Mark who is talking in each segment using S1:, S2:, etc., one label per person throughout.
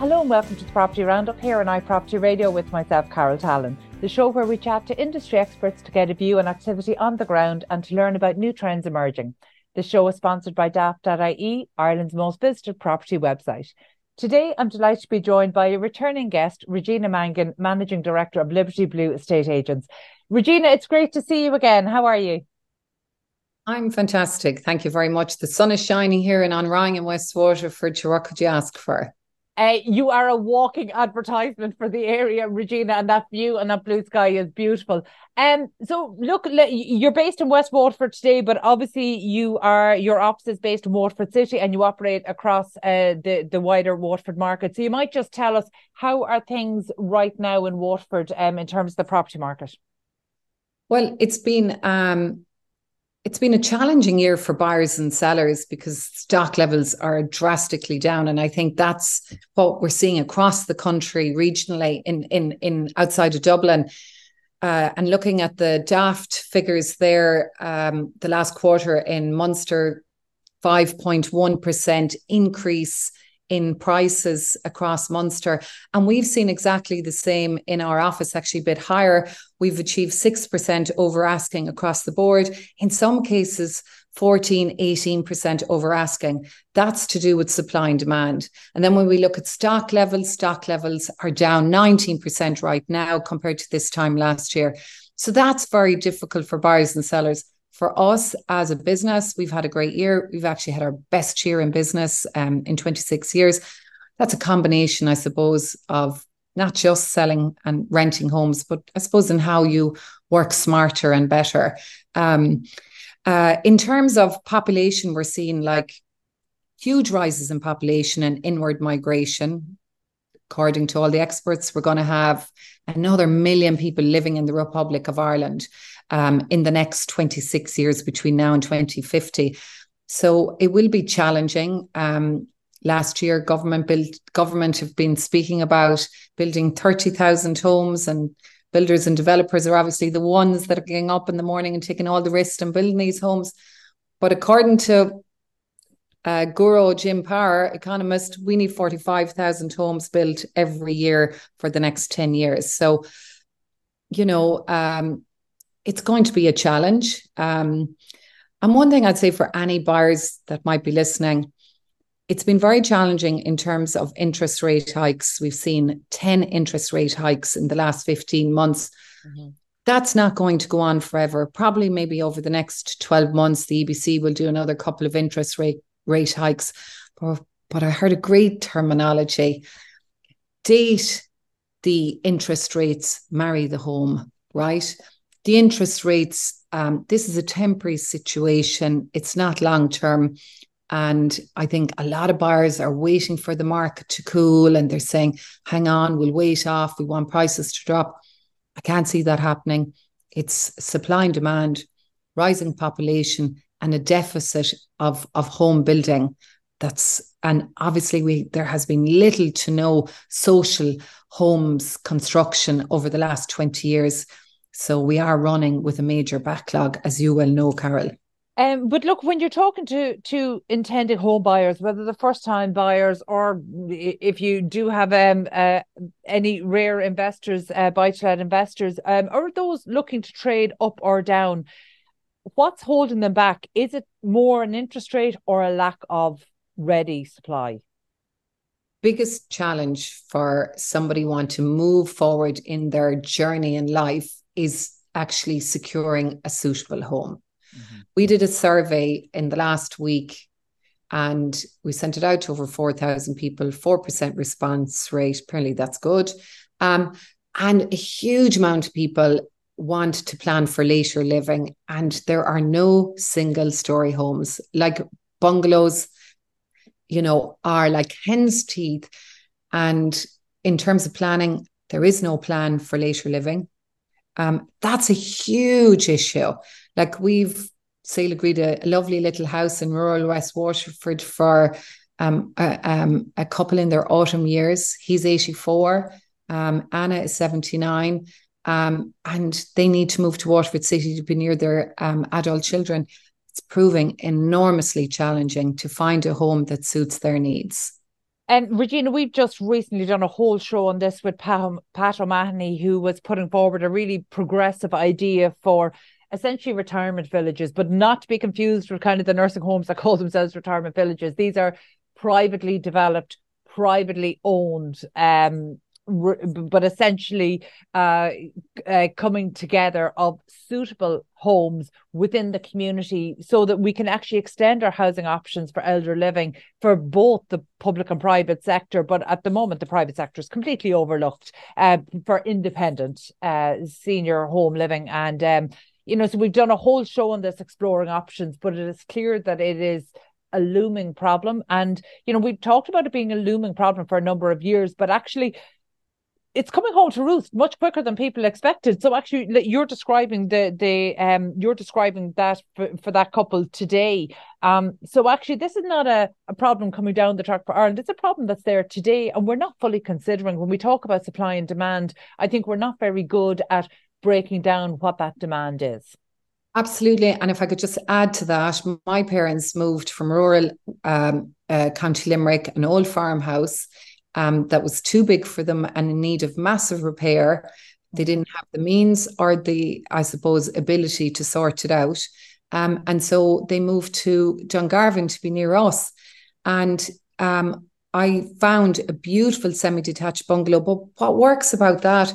S1: Hello and welcome to the Property Roundup here on iProperty Radio with myself, Carol Tallon, the show where we chat to industry experts to get a view on activity on the ground and to learn about new trends emerging. The show is sponsored by Daft.ie, Ireland's most visited property website. Today, I'm delighted to be joined by a returning guest, Regina Mangan, Managing Director of Liberty Blue Estate Agents. Regina, it's great to see you again. How are you?
S2: I'm fantastic. Thank you very much. The sun is shining here in Anrang in West Waterford. What could you ask for?
S1: Uh, you are a walking advertisement for the area, Regina, and that view and that blue sky is beautiful. Um, so look, you're based in West Waterford today, but obviously you are your office is based in Waterford City, and you operate across uh, the the wider Waterford market. So you might just tell us how are things right now in Waterford um, in terms of the property market.
S2: Well, it's been um, it's been a challenging year for buyers and sellers because stock levels are drastically down. And i think that's what we're seeing across the country regionally in in in outside of dublin. Uh, and looking at the daft figures there um, the last quarter in munster 5.1% increase in prices across Munster. And we've seen exactly the same in our office, actually a bit higher. We've achieved 6% over asking across the board. In some cases, 14, 18% over asking. That's to do with supply and demand. And then when we look at stock levels, stock levels are down 19% right now compared to this time last year. So that's very difficult for buyers and sellers for us as a business, we've had a great year. We've actually had our best year in business um, in 26 years. That's a combination, I suppose, of not just selling and renting homes, but I suppose in how you work smarter and better. Um, uh, in terms of population, we're seeing like huge rises in population and inward migration. According to all the experts, we're going to have another million people living in the Republic of Ireland um, in the next 26 years between now and 2050. So it will be challenging. Um, last year, government built government have been speaking about building 30,000 homes and builders and developers are obviously the ones that are getting up in the morning and taking all the risk and building these homes. But according to uh, Guru Jim Power, economist, we need 45,000 homes built every year for the next 10 years. So, you know, um, it's going to be a challenge. Um, and one thing I'd say for any buyers that might be listening, it's been very challenging in terms of interest rate hikes. We've seen 10 interest rate hikes in the last 15 months. Mm-hmm. That's not going to go on forever. Probably maybe over the next 12 months, the EBC will do another couple of interest rate, rate hikes. But, but I heard a great terminology date the interest rates, marry the home, right? The interest rates, um, this is a temporary situation. It's not long term. And I think a lot of buyers are waiting for the market to cool and they're saying, hang on, we'll wait off. We want prices to drop. I can't see that happening. It's supply and demand, rising population, and a deficit of, of home building. That's and obviously we there has been little to no social homes construction over the last 20 years. So we are running with a major backlog, as you well know, Carol.
S1: Um, but look, when you're talking to to intended home buyers, whether the first time buyers or if you do have um uh, any rare investors, uh, buy to let investors, um, or those looking to trade up or down, what's holding them back? Is it more an interest rate or a lack of ready supply?
S2: Biggest challenge for somebody want to move forward in their journey in life is actually securing a suitable home. Mm-hmm. We did a survey in the last week and we sent it out to over 4,000 people, 4% response rate. Apparently, that's good. Um, and a huge amount of people want to plan for later living, and there are no single story homes like bungalows, you know, are like hen's teeth. And in terms of planning, there is no plan for later living. Um, that's a huge issue. Like we've sale agreed a, a, lovely little house in rural West Waterford for um, a, um, a couple in their autumn years. He's 84, um, Anna is 79, um, and they need to move to Waterford City to be near their um, adult children. It's proving enormously challenging to find a home that suits their needs.
S1: And Regina, we've just recently done a whole show on this with Pat O'Mahony, who was putting forward a really progressive idea for essentially retirement villages, but not to be confused with kind of the nursing homes that call themselves retirement villages. These are privately developed, privately owned um, but essentially uh, uh, coming together of suitable homes within the community so that we can actually extend our housing options for elder living for both the public and private sector. But at the moment, the private sector is completely overlooked uh, for independent uh, senior home living. And, um, you know, so we've done a whole show on this exploring options, but it is clear that it is a looming problem. And, you know, we've talked about it being a looming problem for a number of years, but actually, it's coming home to roost much quicker than people expected. So actually, you're describing the the um you're describing that for, for that couple today. Um, so actually, this is not a, a problem coming down the track for Ireland. It's a problem that's there today, and we're not fully considering when we talk about supply and demand. I think we're not very good at breaking down what that demand is.
S2: Absolutely. And if I could just add to that, my parents moved from rural um, uh, County Limerick, an old farmhouse, um, that was too big for them and in need of massive repair. They didn't have the means or the, I suppose, ability to sort it out. Um, and so they moved to Dungarvan to be near us. And um, I found a beautiful semi detached bungalow. But what works about that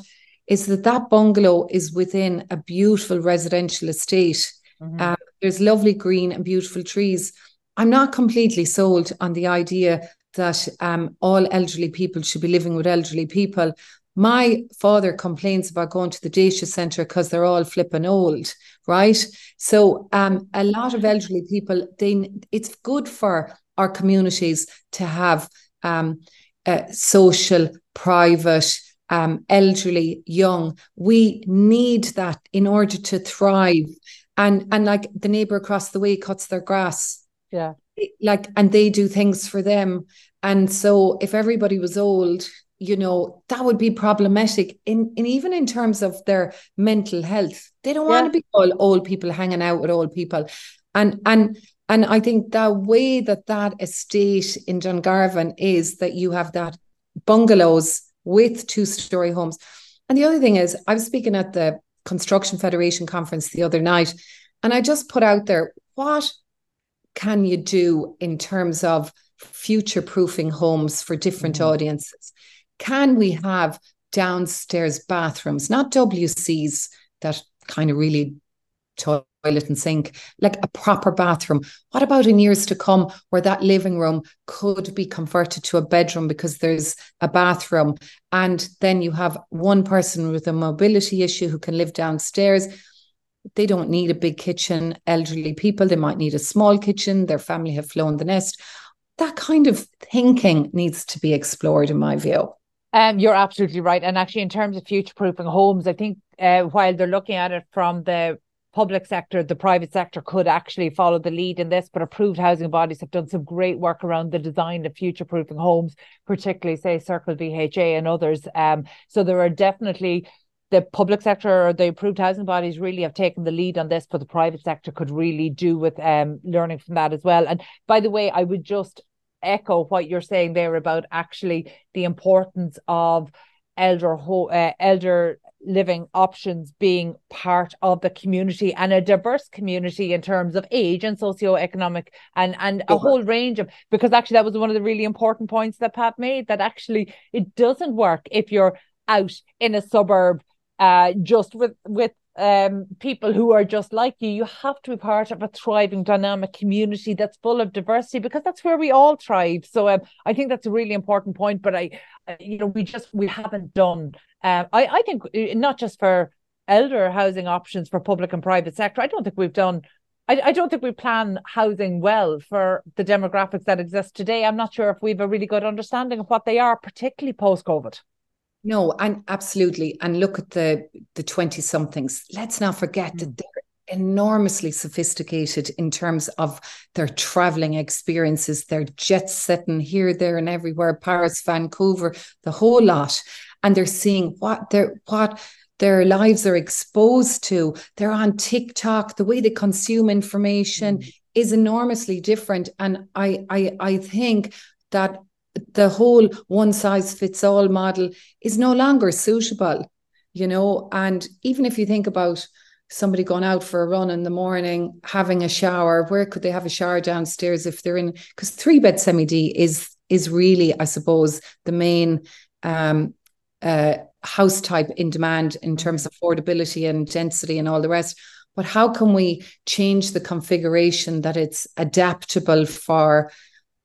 S2: is that that bungalow is within a beautiful residential estate. Mm-hmm. Uh, there's lovely green and beautiful trees. I'm not completely sold on the idea that um, all elderly people should be living with elderly people. My father complains about going to the Dacia Centre because they're all flipping old, right? So um, a lot of elderly people, they it's good for our communities to have um, social, private, um, elderly, young. We need that in order to thrive. And and like the neighbour across the way cuts their grass.
S1: Yeah
S2: like and they do things for them and so if everybody was old you know that would be problematic in, in even in terms of their mental health. They don't yeah. want to be all old people hanging out with old people. And and and i think the way that that estate in dungarvan is that you have that bungalows with two story homes. And the other thing is i was speaking at the construction federation conference the other night and i just put out there what can you do in terms of future proofing homes for different mm-hmm. audiences? Can we have downstairs bathrooms, not WCs that kind of really toilet and sink, like a proper bathroom. What about in years to come where that living room could be converted to a bedroom because there's a bathroom? And then you have one person with a mobility issue who can live downstairs they don't need a big kitchen. Elderly people, they might need a small kitchen. Their family have flown the nest. That kind of thinking needs to be explored, in my view.
S1: Um, you're absolutely right. And actually, in terms of future proofing homes, I think uh, while they're looking at it from the public sector, the private sector could actually follow the lead in this, but approved housing bodies have done some great work around the design of future proofing homes, particularly, say, Circle VHA and others. Um, so there are definitely the public sector or the approved housing bodies really have taken the lead on this, but the private sector could really do with um, learning from that as well. And by the way, I would just echo what you're saying there about actually the importance of elder ho- uh, elder living options being part of the community and a diverse community in terms of age and socioeconomic and and a whole range of because actually that was one of the really important points that Pat made that actually it doesn't work if you're out in a suburb uh, just with with um, people who are just like you. You have to be part of a thriving, dynamic community that's full of diversity because that's where we all thrive. So um, I think that's a really important point. But I, you know, we just we haven't done. Uh, I I think uh, not just for elder housing options for public and private sector. I don't think we've done. I, I don't think we plan housing well for the demographics that exist today. I'm not sure if we have a really good understanding of what they are, particularly post COVID.
S2: No, and absolutely. And look at the the 20 somethings. Let's not forget mm. that they're enormously sophisticated in terms of their traveling experiences. They're jet setting here, there, and everywhere, Paris, Vancouver, the whole lot. And they're seeing what they're what their lives are exposed to. They're on TikTok, the way they consume information mm. is enormously different. And I I I think that the whole one size fits all model is no longer suitable, you know. And even if you think about somebody going out for a run in the morning, having a shower, where could they have a shower downstairs if they're in? Because three bed semi D is is really, I suppose, the main um, uh, house type in demand in terms of affordability and density and all the rest. But how can we change the configuration that it's adaptable for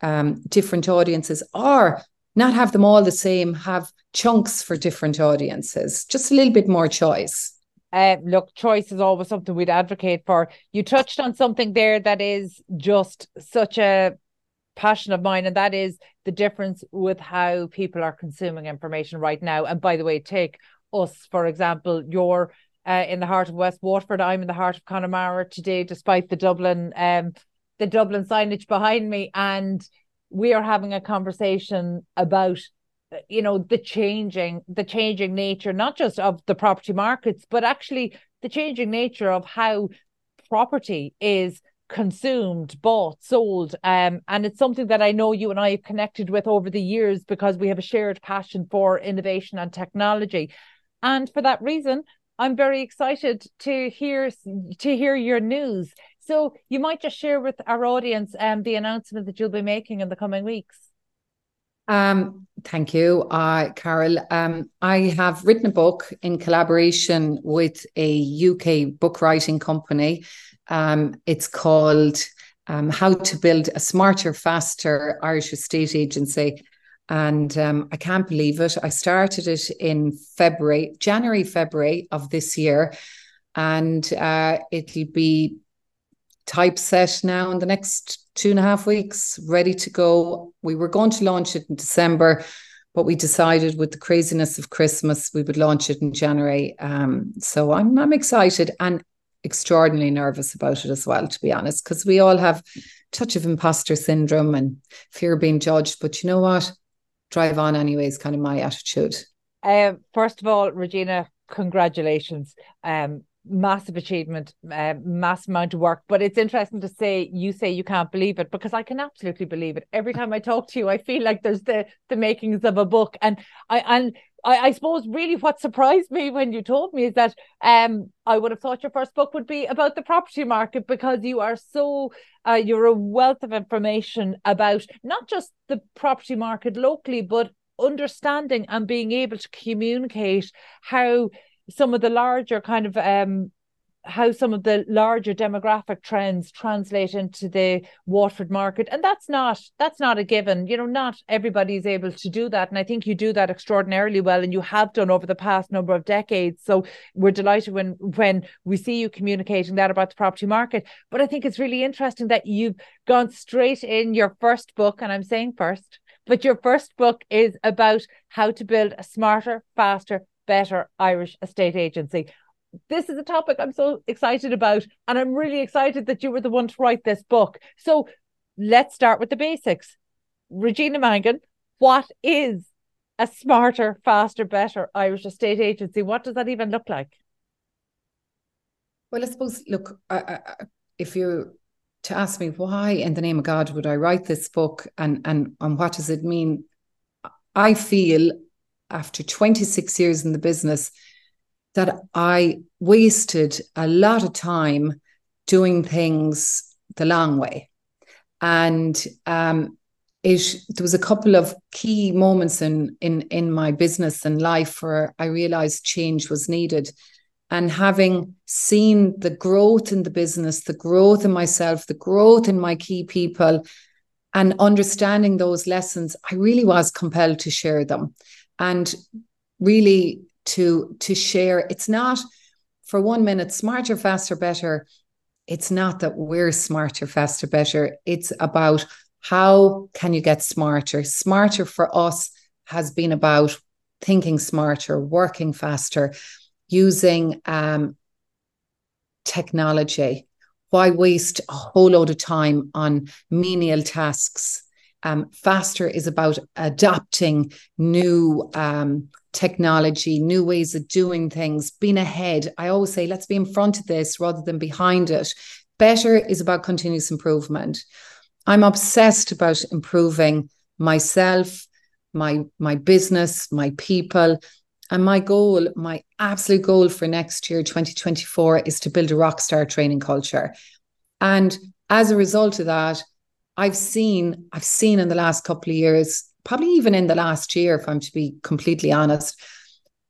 S2: um, different audiences or not have them all the same, have chunks for different audiences, just a little bit more choice.
S1: Uh, look, choice is always something we'd advocate for. You touched on something there that is just such a passion of mine, and that is the difference with how people are consuming information right now. And by the way, take us, for example, you're uh, in the heart of West Waterford. I'm in the heart of Connemara today, despite the Dublin um, the Dublin signage behind me, and we are having a conversation about you know the changing the changing nature not just of the property markets but actually the changing nature of how property is consumed bought sold. Um and it's something that i know you and i have connected with over the years because we have a shared passion for innovation and technology. And for that reason i'm very excited to hear to hear your news so you might just share with our audience um, the announcement that you'll be making in the coming weeks.
S2: Um, thank you, uh, Carol. Um, I have written a book in collaboration with a UK book writing company. Um, it's called um, How to Build a Smarter, Faster Irish Estate Agency. And um, I can't believe it. I started it in February, January, February of this year. And uh, it'll be typeset now in the next two and a half weeks, ready to go. We were going to launch it in December, but we decided with the craziness of Christmas, we would launch it in January. Um, so I'm I'm excited and extraordinarily nervous about it as well, to be honest, because we all have touch of imposter syndrome and fear of being judged. But you know what? Drive on anyway is kind of my attitude.
S1: Um, first of all, Regina, congratulations. Um, massive achievement, uh, mass amount of work. But it's interesting to say you say you can't believe it because I can absolutely believe it. Every time I talk to you, I feel like there's the the makings of a book, and I and I, I suppose really what surprised me when you told me is that um I would have thought your first book would be about the property market because you are so uh, you're a wealth of information about not just the property market locally, but understanding and being able to communicate how some of the larger kind of um how some of the larger demographic trends translate into the Waterford market. And that's not that's not a given. You know not everybody is able to do that. And I think you do that extraordinarily well and you have done over the past number of decades. So we're delighted when when we see you communicating that about the property market. But I think it's really interesting that you've gone straight in your first book and I'm saying first but your first book is about how to build a smarter faster better Irish estate agency. This is a topic I'm so excited about, and I'm really excited that you were the one to write this book. So let's start with the basics. Regina Mangan, what is a smarter, faster, better Irish estate agency? What does that even look like?
S2: Well, I suppose, look, I, I, if you to ask me why in the name of God would I write this book and and and what does it mean? I feel after 26 years in the business that I wasted a lot of time doing things the long way. And um, it there was a couple of key moments in in in my business and life where I realized change was needed. And having seen the growth in the business, the growth in myself, the growth in my key people, and understanding those lessons, I really was compelled to share them and really to to share. It's not for one minute smarter faster better. It's not that we're smarter faster better. It's about how can you get smarter? Smarter for us has been about thinking smarter working faster using um, technology. Why waste a whole load of time on menial tasks um, faster is about adopting new um, technology, new ways of doing things, being ahead. I always say, let's be in front of this rather than behind it. Better is about continuous improvement. I'm obsessed about improving myself, my my business, my people. And my goal, my absolute goal for next year, 2024, is to build a rock star training culture. And as a result of that, I've seen, I've seen in the last couple of years, probably even in the last year, if I'm to be completely honest,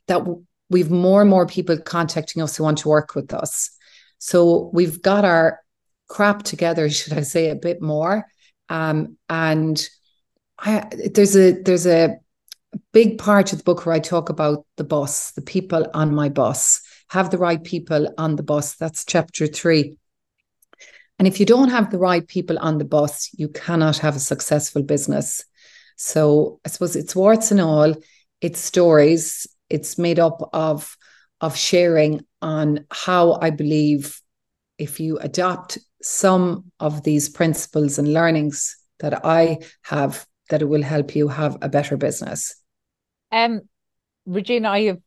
S2: that we've more and more people contacting us who want to work with us. So we've got our crap together, should I say, a bit more. Um, and I, there's a there's a big part of the book where I talk about the bus, the people on my bus, have the right people on the bus. That's chapter three. And if you don't have the right people on the bus, you cannot have a successful business. So I suppose it's warts and all, it's stories, it's made up of of sharing on how I believe if you adopt some of these principles and learnings that I have, that it will help you have a better business.
S1: Um, Regina, I have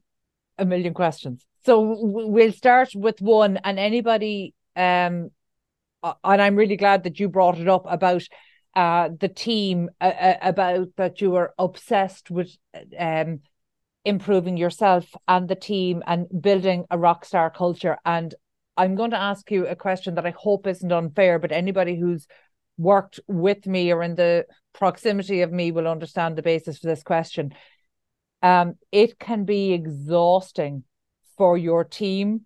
S1: a million questions. So we'll start with one, and anybody, um, and I'm really glad that you brought it up about uh the team, uh, uh about that you were obsessed with um improving yourself and the team and building a rock star culture. And I'm going to ask you a question that I hope isn't unfair, but anybody who's worked with me or in the proximity of me will understand the basis for this question. Um, it can be exhausting for your team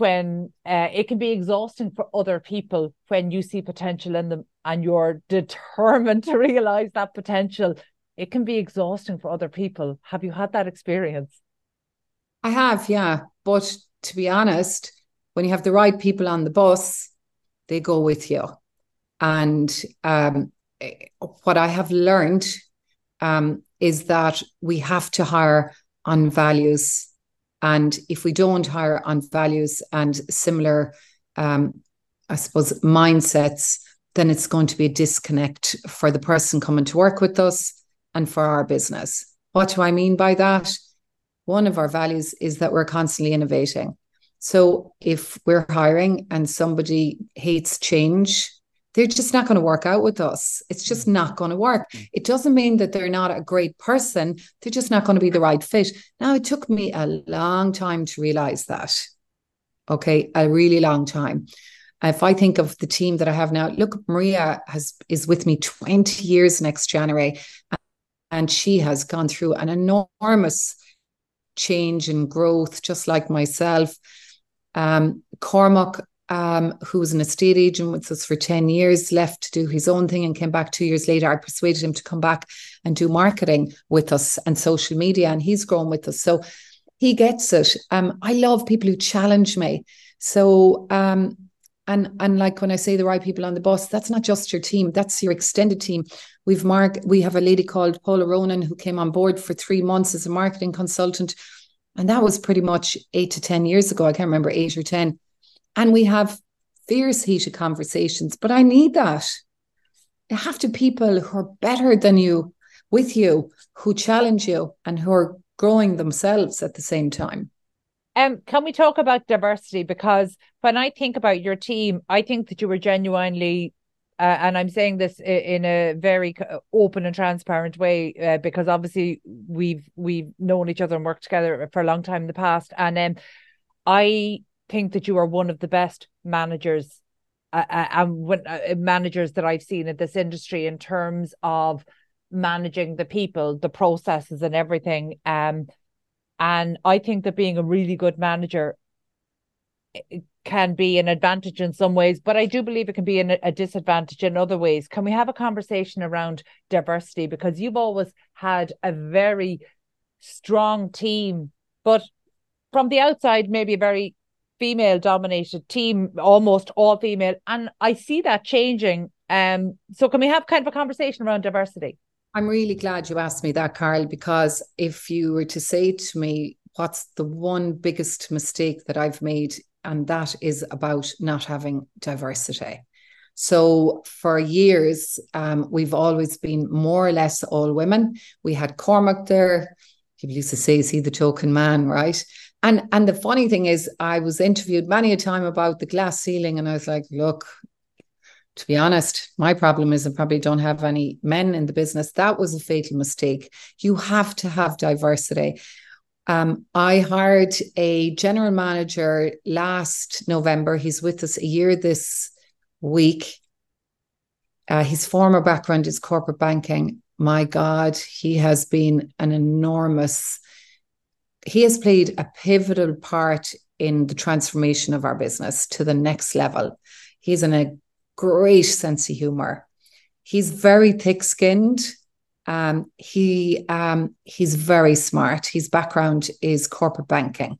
S1: when uh, it can be exhausting for other people when you see potential in them and you're determined to realize that potential it can be exhausting for other people. Have you had that experience?
S2: I have, yeah. But to be honest, when you have the right people on the bus, they go with you. And um, what I have learned um, is that we have to hire on values. And if we don't hire on values and similar, um, I suppose, mindsets, then it's going to be a disconnect for the person coming to work with us and for our business. What do I mean by that? One of our values is that we're constantly innovating. So if we're hiring and somebody hates change, they're just not going to work out with us. It's just mm. not going to work. Mm. It doesn't mean that they're not a great person. They're just not going to be the right fit. Now, it took me a long time to realize that. Okay, a really long time. If I think of the team that I have now, look, Maria has is with me 20 years next January and she has gone through an enormous change and growth, just like myself. Um, Cormac, um, who was an estate agent with us for 10 years, left to do his own thing and came back two years later. I persuaded him to come back and do marketing with us and social media, and he's grown with us. So he gets it. Um, I love people who challenge me. So um, and and like when I say the right people on the bus, that's not just your team, that's your extended team. We've Mark, we have a lady called Paula Ronan who came on board for three months as a marketing consultant. And that was pretty much eight to 10 years ago. I can't remember, eight or 10. And we have fierce, heated conversations. But I need that. You have to people who are better than you, with you, who challenge you and who are growing themselves at the same time.
S1: Um, can we talk about diversity? Because when I think about your team, I think that you were genuinely, uh, and I'm saying this in a very open and transparent way, uh, because obviously we've we've known each other and worked together for a long time in the past, and um, I think that you are one of the best managers, uh, uh and when, uh, managers that I've seen in this industry in terms of managing the people, the processes, and everything. Um, and I think that being a really good manager can be an advantage in some ways, but I do believe it can be an, a disadvantage in other ways. Can we have a conversation around diversity? Because you've always had a very strong team, but from the outside, maybe a very female dominated team, almost all female. And I see that changing. Um, so can we have kind of a conversation around diversity?
S2: I'm really glad you asked me that, Carol, because if you were to say to me, what's the one biggest mistake that I've made? And that is about not having diversity. So for years, um, we've always been more or less all women. We had Cormac there. People used to say, "Is he the token man?" Right? And and the funny thing is, I was interviewed many a time about the glass ceiling, and I was like, "Look, to be honest, my problem is I probably don't have any men in the business. That was a fatal mistake. You have to have diversity. Um, I hired a general manager last November. He's with us a year this week. Uh, his former background is corporate banking. My God, he has been an enormous, he has played a pivotal part in the transformation of our business to the next level. He's in a great sense of humor. He's very thick skinned. Um, he um, he's very smart. His background is corporate banking.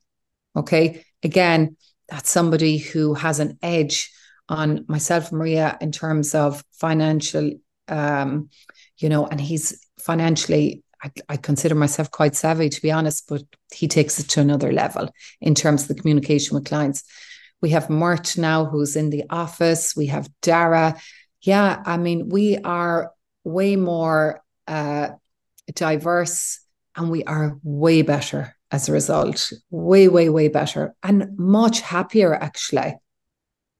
S2: Okay, again, that's somebody who has an edge on myself, Maria, in terms of financial. Um, you know, and he's financially. I, I consider myself quite savvy, to be honest, but he takes it to another level in terms of the communication with clients. We have Mert now, who's in the office. We have Dara. Yeah, I mean, we are way more uh, diverse and we are way better as a result. Way, way, way better and much happier, actually.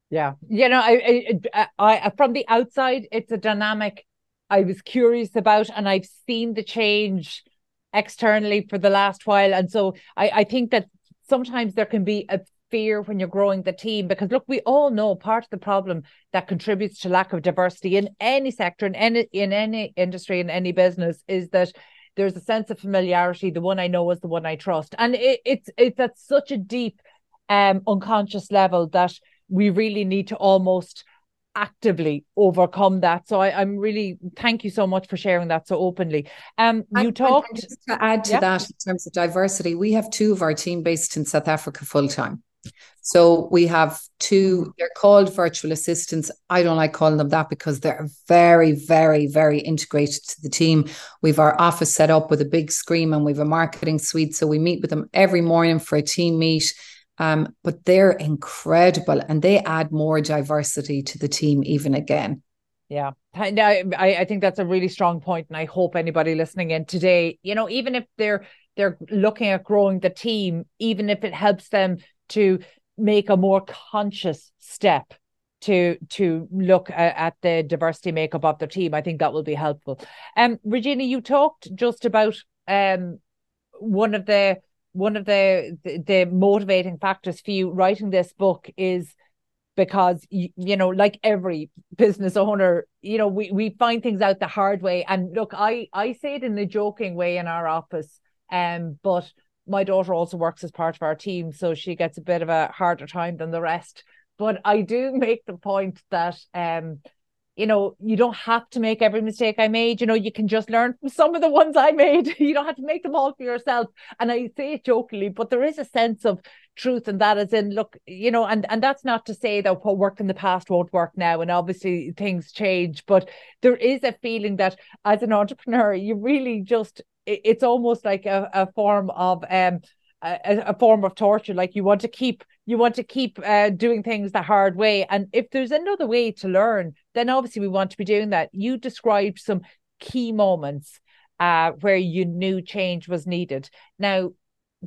S1: Yeah. You know, I, I, I, from the outside, it's a dynamic I was curious about, and I've seen the change externally for the last while. And so I, I think that sometimes there can be a fear when you're growing the team because look we all know part of the problem that contributes to lack of diversity in any sector in any in any industry in any business is that there's a sense of familiarity the one i know is the one i trust and it, it's it's at such a deep um unconscious level that we really need to almost actively overcome that. So I, am really thank you so much for sharing that so openly. Um, you and, talked and
S2: just to add to yeah. that in terms of diversity, we have two of our team based in South Africa full time. So we have two, they're called virtual assistants. I don't like calling them that because they're very, very, very integrated to the team. We've our office set up with a big screen and we've a marketing suite. So we meet with them every morning for a team meet. Um, but they're incredible and they add more diversity to the team even again.
S1: Yeah, I, I think that's a really strong point, and I hope anybody listening in today, you know, even if they're they're looking at growing the team, even if it helps them to make a more conscious step to to look at, at, the diversity makeup of their team. I think that will be helpful. Um, Regina, you talked just about um one of the one of the, the the motivating factors for you writing this book is because you, you know like every business owner you know we we find things out the hard way and look i i say it in a joking way in our office um but my daughter also works as part of our team, so she gets a bit of a harder time than the rest. But I do make the point that um, you know, you don't have to make every mistake I made. You know, you can just learn from some of the ones I made. you don't have to make them all for yourself. And I say it jokingly, but there is a sense of truth and that is in look, you know, and and that's not to say that what worked in the past won't work now. And obviously things change, but there is a feeling that as an entrepreneur, you really just it's almost like a, a form of um a, a form of torture. Like you want to keep you want to keep uh, doing things the hard way. And if there's another way to learn, then obviously we want to be doing that. You described some key moments uh, where you knew change was needed. Now,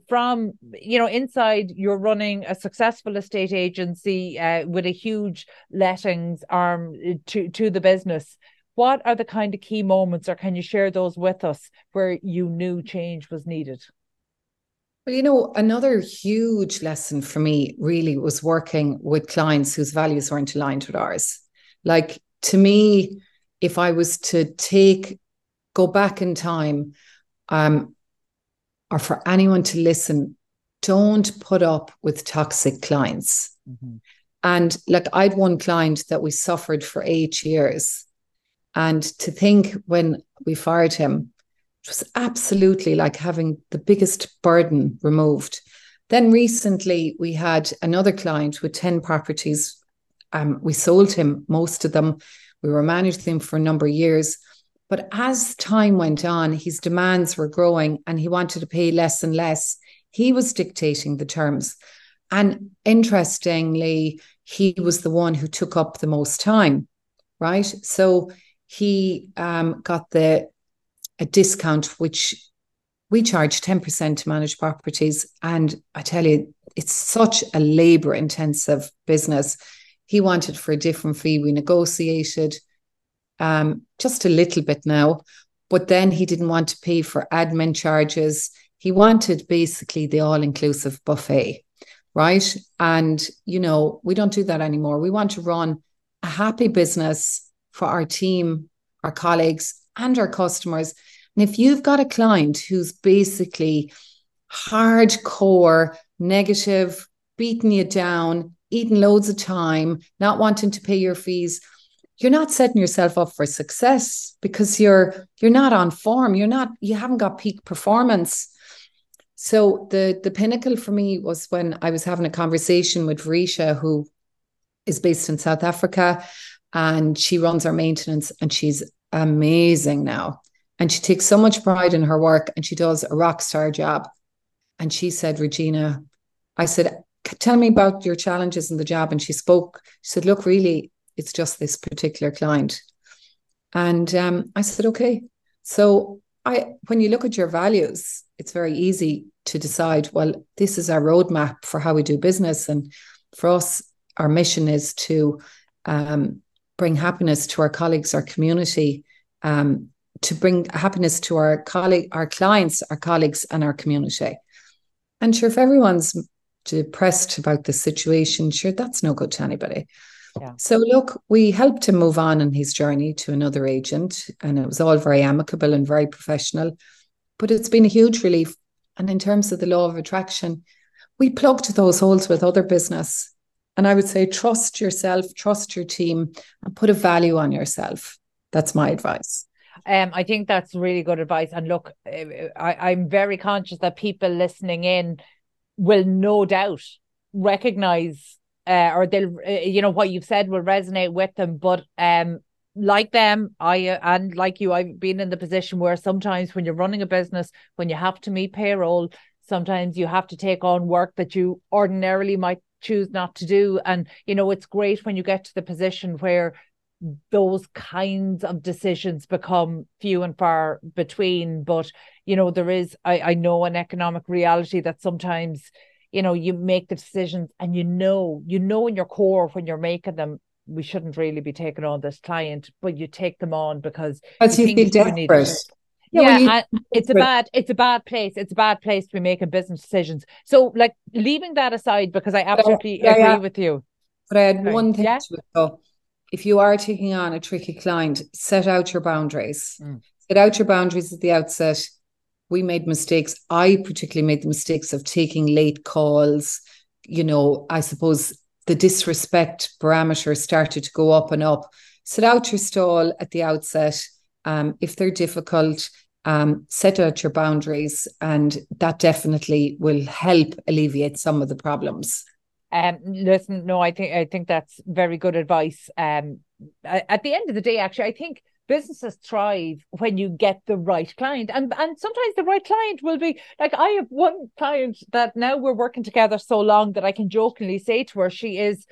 S1: from you know inside you're running a successful estate agency uh, with a huge lettings arm uh, to to the business what are the kind of key moments, or can you share those with us where you knew change was needed?
S2: Well, you know, another huge lesson for me really was working with clients whose values weren't aligned with ours. Like to me, if I was to take, go back in time, um, or for anyone to listen, don't put up with toxic clients. Mm-hmm. And like I'd one client that we suffered for eight years and to think when we fired him, it was absolutely like having the biggest burden removed. Then recently, we had another client with 10 properties. Um, we sold him most of them. We were managing them for a number of years. But as time went on, his demands were growing and he wanted to pay less and less. He was dictating the terms. And interestingly, he was the one who took up the most time, right? So he um, got the a discount which we charge 10% to manage properties and i tell you it's such a labor intensive business He wanted for a different fee. We negotiated um, just a little bit now, but then he didn't want to pay for admin charges. He wanted basically the all inclusive buffet, right? And, you know, we don't do that anymore. We want to run a happy business for our team, our colleagues, and our customers. And if you've got a client who's basically hardcore, negative, beating you down, eating loads of time, not wanting to pay your fees, you're not setting yourself up for success because you're you're not on form. You're not you haven't got peak performance. So the the pinnacle for me was when I was having a conversation with Risha, who is based in South Africa, and she runs our maintenance, and she's amazing now. And she takes so much pride in her work and she does a rock star job. And she said, Regina, I said, tell me about your challenges in the job. And she spoke, she said, look, really, it's just this particular client. And um, I said, okay. So I, when you look at your values, it's very easy to decide, well, this is our roadmap for how we do business. And for us, our mission is to um, bring happiness to our colleagues, our community, um, to bring happiness to our colleague, our clients, our colleagues, and our community. And sure, if everyone's depressed about the situation, sure, that's no good to anybody. Yeah. So look, we helped him move on in his journey to another agent, and it was all very amicable and very professional. But it's been a huge relief. And in terms of the law of attraction, we plugged those holes with other business. And I would say trust yourself, trust your team, and put a value on yourself. That's my advice.
S1: Um, I think that's really good advice. And look, I, I'm very conscious that people listening in will no doubt recognize uh, or they'll uh, you know what you've said will resonate with them but um like them i uh, and like you i've been in the position where sometimes when you're running a business when you have to meet payroll sometimes you have to take on work that you ordinarily might choose not to do and you know it's great when you get to the position where those kinds of decisions become few and far between. But, you know, there is, I, I know an economic reality that sometimes, you know, you make the decisions and you know, you know in your core when you're making them, we shouldn't really be taking on this client, but you take them on because
S2: As you, feel desperate.
S1: Yeah, yeah you, it's a bad it's a bad place. It's a bad place to be making business decisions. So, like leaving that aside, because I absolutely yeah, yeah, agree with you.
S2: But I had one thing to it though if you are taking on a tricky client, set out your boundaries. Mm. Set out your boundaries at the outset. We made mistakes. I particularly made the mistakes of taking late calls. You know, I suppose the disrespect parameter started to go up and up. Set out your stall at the outset. Um, if they're difficult, um, set out your boundaries, and that definitely will help alleviate some of the problems.
S1: Um, listen, no, I think I think that's very good advice. Um, at the end of the day, actually, I think businesses thrive when you get the right client, and and sometimes the right client will be like I have one client that now we're working together so long that I can jokingly say to her, she is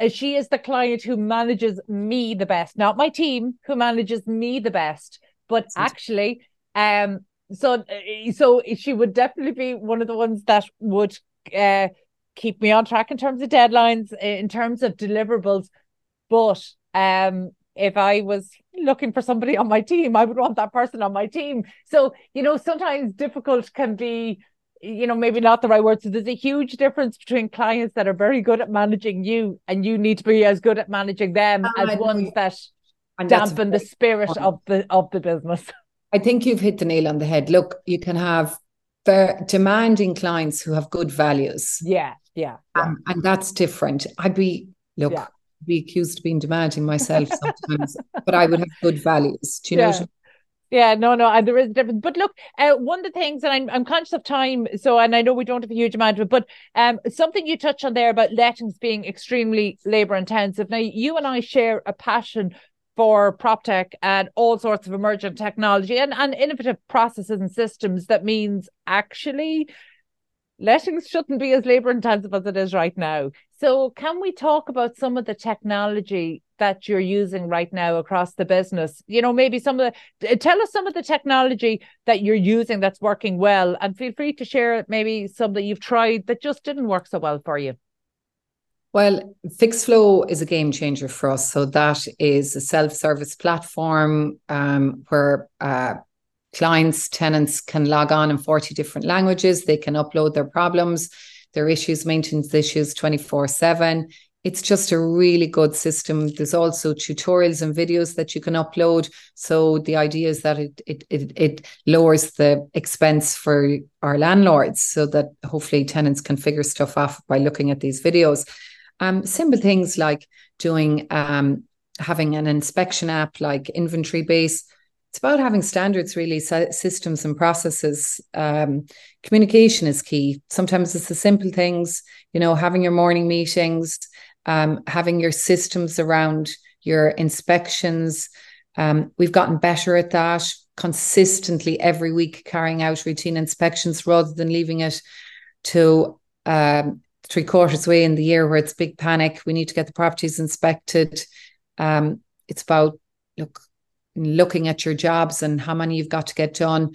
S1: uh, she is the client who manages me the best, not my team who manages me the best, but actually, um, so uh, so she would definitely be one of the ones that would uh keep me on track in terms of deadlines, in terms of deliverables. But um, if I was looking for somebody on my team, I would want that person on my team. So, you know, sometimes difficult can be, you know, maybe not the right word. So there's a huge difference between clients that are very good at managing you and you need to be as good at managing them and as ones that dampen the spirit of the of the business.
S2: I think you've hit the nail on the head. Look, you can have demanding clients who have good values.
S1: Yeah yeah,
S2: Um, and that's different. I'd be look, yeah. be accused of being demanding myself sometimes, but I would have good values. Do you yeah. know?
S1: Yeah, no, no, there is a difference. But look, uh, one of the things, and I'm, I'm conscious of time, so and I know we don't have a huge amount of it, but um, something you touched on there about lettings being extremely labour intensive. Now, you and I share a passion for prop tech and all sorts of emergent technology and, and innovative processes and systems that means actually lettings shouldn't be as labor intensive as it is right now. So, can we talk about some of the technology that you're using right now across the business? You know, maybe some of the uh, tell us some of the technology that you're using that's working well, and feel free to share maybe some that you've tried that just didn't work so well for you.
S2: Well, Fixflo is a game changer for us. So that is a self-service platform um, where uh, clients, tenants can log on in 40 different languages. They can upload their problems, their issues, maintenance issues 24-7. It's just a really good system. There's also tutorials and videos that you can upload. So the idea is that it it it, it lowers the expense for our landlords so that hopefully tenants can figure stuff off by looking at these videos. Um, simple things like doing um, having an inspection app like inventory base. It's about having standards, really, systems and processes. Um, communication is key. Sometimes it's the simple things, you know, having your morning meetings, um, having your systems around your inspections. Um, we've gotten better at that consistently every week, carrying out routine inspections rather than leaving it to um, three quarters way in the year where it's big panic. We need to get the properties inspected. Um, it's about look looking at your jobs and how many you've got to get done.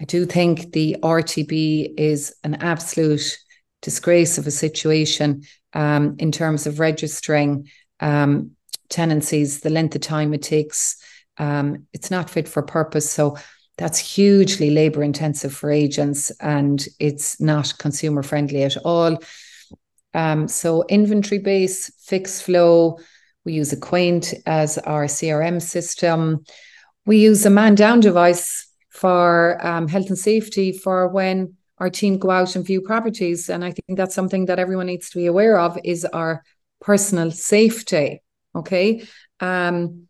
S2: I do think the RTB is an absolute disgrace of a situation um, in terms of registering um, tenancies, the length of time it takes. Um, it's not fit for purpose. So that's hugely labor intensive for agents and it's not consumer friendly at all. Um, so inventory base, Fixflo, we use Acquaint as our CRM system. We use a man down device for um, health and safety for when our team go out and view properties. And I think that's something that everyone needs to be aware of is our personal safety. Okay. Um,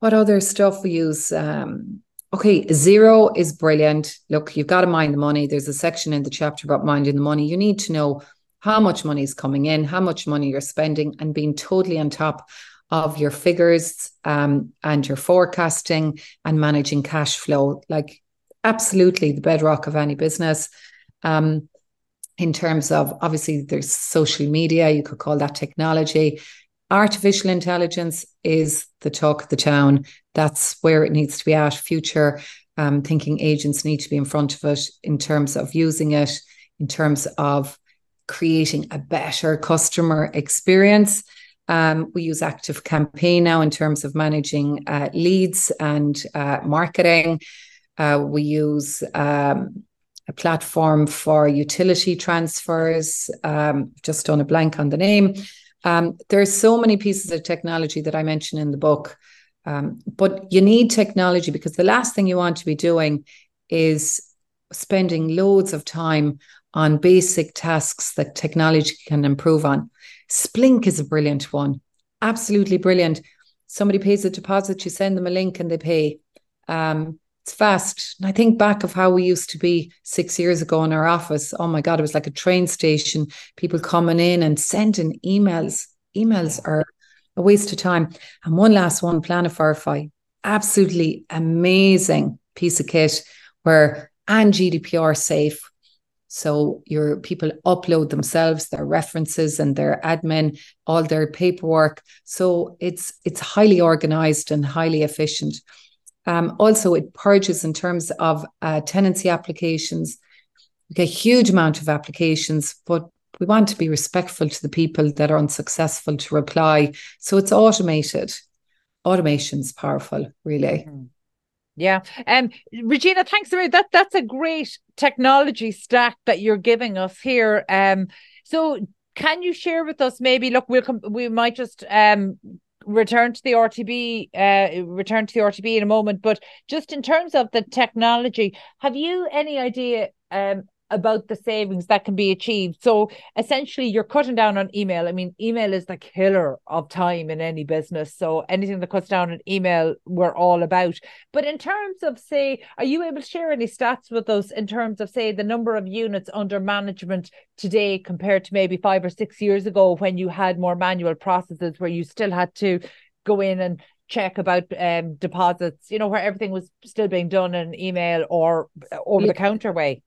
S2: what other stuff we use? Um, okay, Xero is brilliant. Look, you've got to mind the money. There's a section in the chapter about minding the money. You need to know how much money is coming in, how much money you're spending, and being totally on top of your figures um, and your forecasting and managing cash flow. Like, absolutely the bedrock of any business. Um, in terms of obviously, there's social media, you could call that technology. Artificial intelligence is the talk of the town. That's where it needs to be at. Future um, thinking agents need to be in front of it in terms of using it, in terms of creating a better customer experience. Um, we use Active Campaign now in terms of managing uh, leads and uh, marketing. Uh, we use um, a platform for utility transfers, um, just on a blank on the name. Um, there's so many pieces of technology that I mention in the book. Um, but you need technology because the last thing you want to be doing is spending loads of time on basic tasks that technology can improve on. Splink is a brilliant one, absolutely brilliant. Somebody pays a deposit, you send them a link and they pay. Um, it's fast. And I think back of how we used to be six years ago in our office. Oh my God, it was like a train station, people coming in and sending emails. Emails are a waste of time. And one last one, Planify, absolutely amazing piece of kit where and GDPR safe so your people upload themselves, their references and their admin, all their paperwork. So it's it's highly organized and highly efficient. Um, also, it purges in terms of uh, tenancy applications. A huge amount of applications, but we want to be respectful to the people that are unsuccessful to reply. So it's automated. Automation's powerful, really. Mm-hmm.
S1: Yeah. Um, Regina, thanks that that's a great technology stack that you're giving us here. Um, so can you share with us maybe look we'll come we might just um return to the RTB uh return to the RTB in a moment, but just in terms of the technology, have you any idea um about the savings that can be achieved. So essentially, you're cutting down on email. I mean, email is the killer of time in any business. So anything that cuts down on email, we're all about. But in terms of, say, are you able to share any stats with us in terms of, say, the number of units under management today compared to maybe five or six years ago when you had more manual processes where you still had to go in and check about um, deposits, you know, where everything was still being done in email or over the counter way?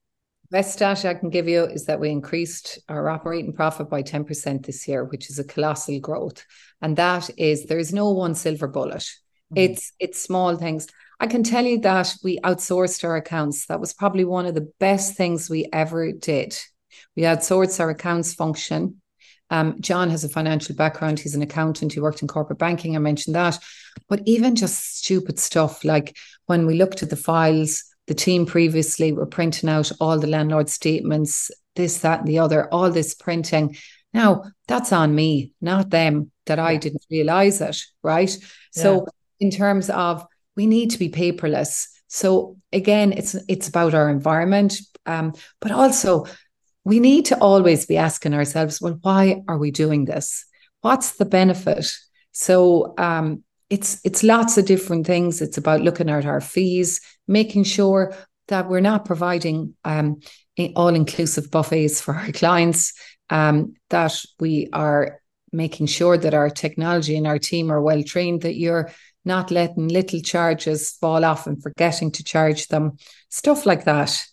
S2: Best data I can give you is that we increased our operating profit by 10% this year, which is a colossal growth. And that is there is no one silver bullet. Mm-hmm. It's it's small things. I can tell you that we outsourced our accounts. That was probably one of the best things we ever did. We outsourced our accounts function. Um, John has a financial background. He's an accountant. He worked in corporate banking. I mentioned that. But even just stupid stuff like when we looked at the files, the team previously were printing out all the landlord statements, this, that, and the other, all this printing. Now, that's on me, not them, that I didn't realize it, right? Yeah. So, in terms of we need to be paperless. So again, it's it's about our environment, um, but also we need to always be asking ourselves, well, why are we doing this? What's the benefit? So um, it's it's lots of different things. It's about looking at our fees, making sure that we're not providing um, all inclusive buffets for our clients, um, that we are making sure that our technology and our team are well trained, that you're not letting little charges fall off and forgetting to charge them, stuff like that.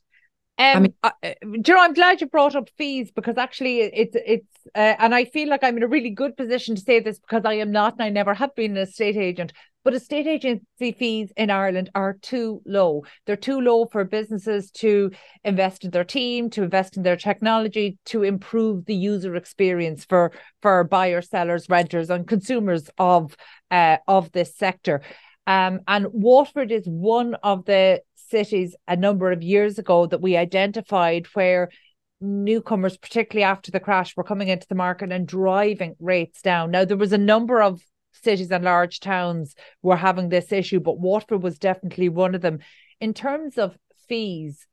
S1: Um, I mean, uh, you know, I'm glad you brought up fees because actually it's it's uh, and I feel like I'm in a really good position to say this because I am not and I never have been an estate agent. But estate agency fees in Ireland are too low. They're too low for businesses to invest in their team, to invest in their technology, to improve the user experience for for buyers, sellers, renters, and consumers of uh, of this sector. Um, and Waterford is one of the cities a number of years ago that we identified where newcomers, particularly after the crash, were coming into the market and driving rates down. Now, there was a number of cities and large towns were having this issue, but Waterford was definitely one of them. In terms of fees,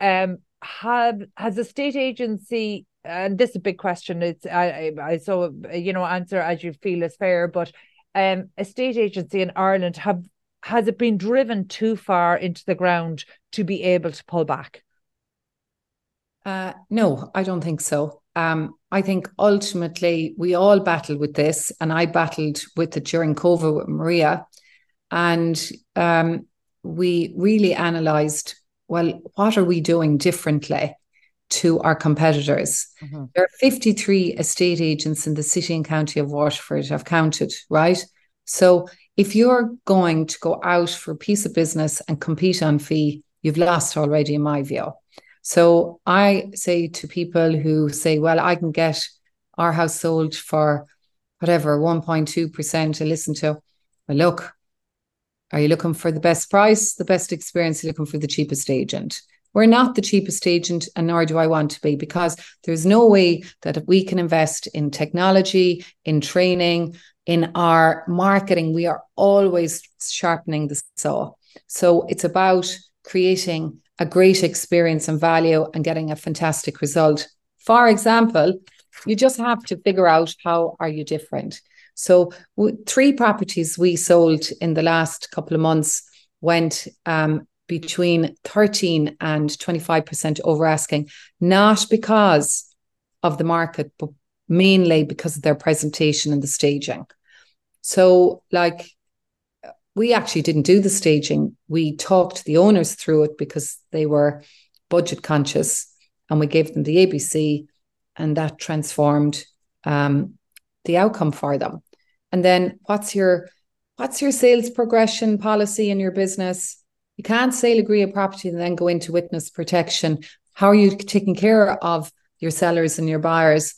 S1: um, have has estate agency and this is a big question. It's I I so you know answer as you feel is fair, but um, estate agency in Ireland have has it been driven too far into the ground to be able to pull back?
S2: Uh, no, I don't think so. Um, I think ultimately we all battled with this, and I battled with it during COVID with Maria. And um, we really analysed well, what are we doing differently to our competitors? Mm-hmm. There are 53 estate agents in the city and county of Waterford, I've counted, right? So if you're going to go out for a piece of business and compete on fee, you've lost already, in my view. So I say to people who say, well, I can get our house sold for whatever, 1.2% to listen to, well, look, are you looking for the best price, the best experience? You're looking for the cheapest agent? We're not the cheapest agent, and nor do I want to be, because there's no way that we can invest in technology, in training, in our marketing, we are always sharpening the saw. So it's about creating a great experience and value and getting a fantastic result. For example, you just have to figure out how are you different. So three properties we sold in the last couple of months went um, between 13 and 25% over asking, not because of the market, but mainly because of their presentation and the staging. So, like, we actually didn't do the staging. We talked the owners through it because they were budget conscious and we gave them the ABC, and that transformed um, the outcome for them. And then, what's your what's your sales progression policy in your business? You can't sale agree a property and then go into witness protection. How are you taking care of your sellers and your buyers?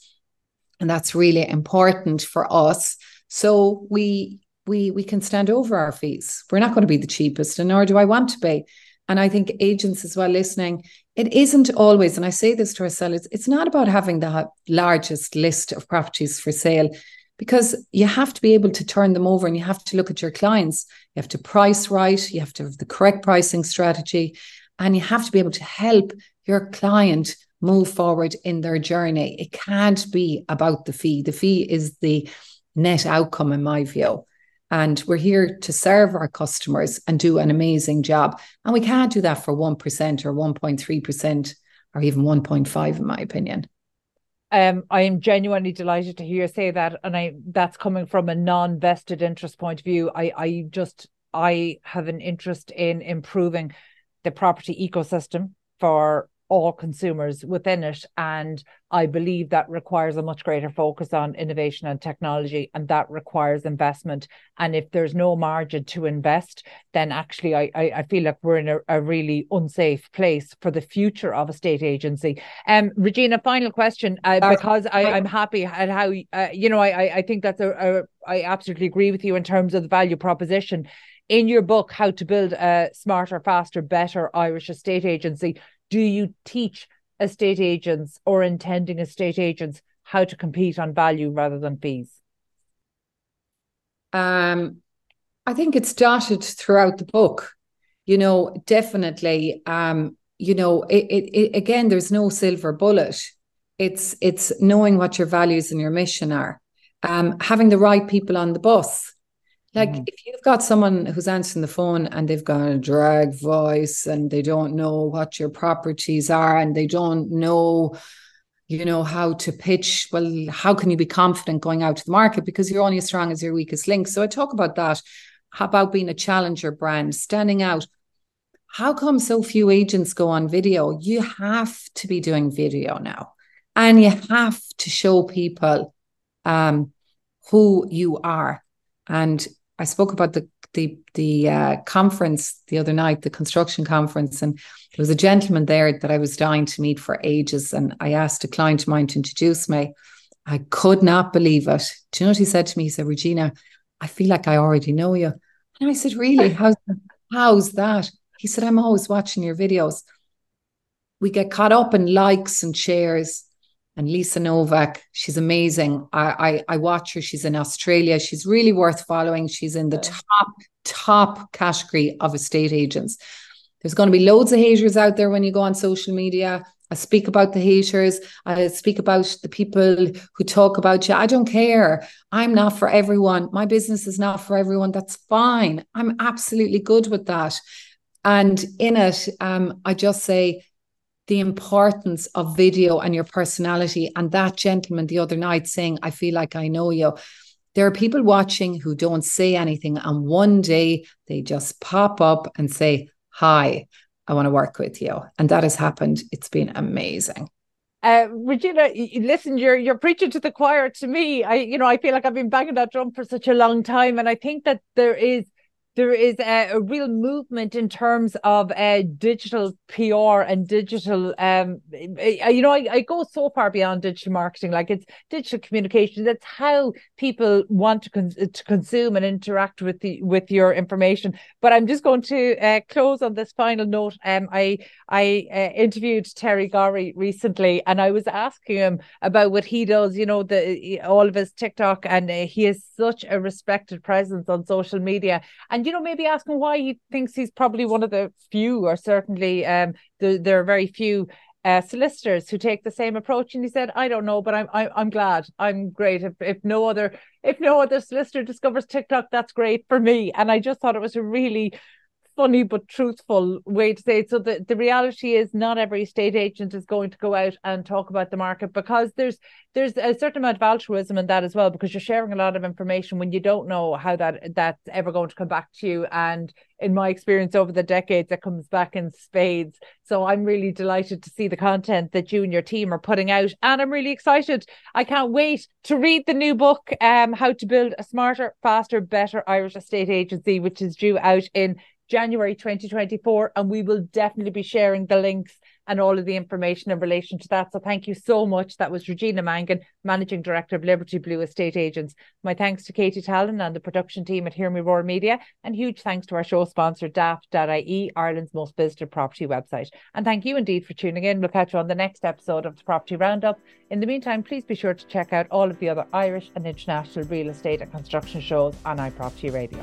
S2: And that's really important for us. So we we we can stand over our fees. We're not going to be the cheapest, and nor do I want to be. And I think agents as well listening, it isn't always, and I say this to our sellers, it's not about having the largest list of properties for sale because you have to be able to turn them over and you have to look at your clients. You have to price right, you have to have the correct pricing strategy, and you have to be able to help your client move forward in their journey. It can't be about the fee. The fee is the net outcome, in my view. And we're here to serve our customers and do an amazing job. And we can't do that for 1% or 1.3% or even 1.5, in my opinion.
S1: Um, I am genuinely delighted to hear you say that, and I that's coming from a non-vested interest point of view. I I just I have an interest in improving the property ecosystem for all consumers within it. And I believe that requires a much greater focus on innovation and technology, and that requires investment. And if there's no margin to invest, then actually I, I, I feel like we're in a, a, really unsafe place for the future of estate agency. Um, Regina, final question, uh, because I, I'm happy at how, uh, you know, I, I think that's a, a, I absolutely agree with you in terms of the value proposition in your book, How to Build a Smarter, Faster, Better Irish Estate Agency, do you teach estate agents or intending estate agents how to compete on value rather than fees?
S2: Um, I think it's dotted throughout the book. You know, definitely. Um, you know, it, it, it, again, there's no silver bullet. It's it's knowing what your values and your mission are, um, having the right people on the bus. Like mm-hmm. if you've got someone who's answering the phone and they've got a drag voice and they don't know what your properties are and they don't know, you know, how to pitch, well, how can you be confident going out to the market? Because you're only as strong as your weakest link. So I talk about that, about being a challenger brand, standing out. How come so few agents go on video? You have to be doing video now. And you have to show people um, who you are. And I spoke about the the the uh, conference the other night, the construction conference, and there was a gentleman there that I was dying to meet for ages, and I asked a client of mine to introduce me. I could not believe it. Do you know what he said to me? He said, "Regina, I feel like I already know you." And I said, "Really? How's how's that?" He said, "I'm always watching your videos. We get caught up in likes and shares." And Lisa Novak. She's amazing. I, I, I watch her. She's in Australia. She's really worth following. She's in the top top category of estate agents. There's going to be loads of haters out there when you go on social media. I speak about the haters. I speak about the people who talk about you. I don't care. I'm not for everyone. My business is not for everyone. That's fine. I'm absolutely good with that. And in it, um, I just say the importance of video and your personality. And that gentleman the other night saying, I feel like I know you. There are people watching who don't say anything. And one day they just pop up and say, Hi, I want to work with you. And that has happened. It's been amazing.
S1: Uh, Regina, listen, you're you're preaching to the choir. To me, I you know I feel like I've been banging that drum for such a long time, and I think that there is there is a, a, real movement in terms of uh, digital PR and digital. Um, you know, I, I go so far beyond digital marketing. Like it's digital communication. That's how people want to con- to consume and interact with the with your information. But I'm just going to uh, close on this final note. Um, I I uh, interviewed Terry Gorry recently, and I was asking him about what he does. You know, the all of his TikTok, and uh, he is such a respected presence on social media. And you know, maybe ask him why he thinks he's probably one of the few, or certainly um, the, there are very few uh, solicitors who take the same approach. And he said, "I don't know, but I'm I, am i am glad. I'm great. If if no other if no other solicitor discovers TikTok, that's great for me." And I just thought it was a really funny but truthful way to say it. So the, the reality is not every estate agent is going to go out and talk about the market because there's there's a certain amount of altruism in that as well because you're sharing a lot of information when you don't know how that that's ever going to come back to you. And in my experience over the decades, it comes back in spades. So I'm really delighted to see the content that you and your team are putting out. And I'm really excited. I can't wait to read the new book, um, How to Build a Smarter, Faster, Better Irish Estate Agency, which is due out in January 2024. And we will definitely be sharing the links and all of the information in relation to that. So thank you so much. That was Regina Mangan, Managing Director of Liberty Blue Estate Agents. My thanks to Katie Tallon and the production team at Hear Me Roar Media. And huge thanks to our show sponsor, daft.ie, Ireland's most visited property website. And thank you indeed for tuning in. We'll catch you on the next episode of the Property Roundup. In the meantime, please be sure to check out all of the other Irish and international real estate and construction shows on iProperty Radio.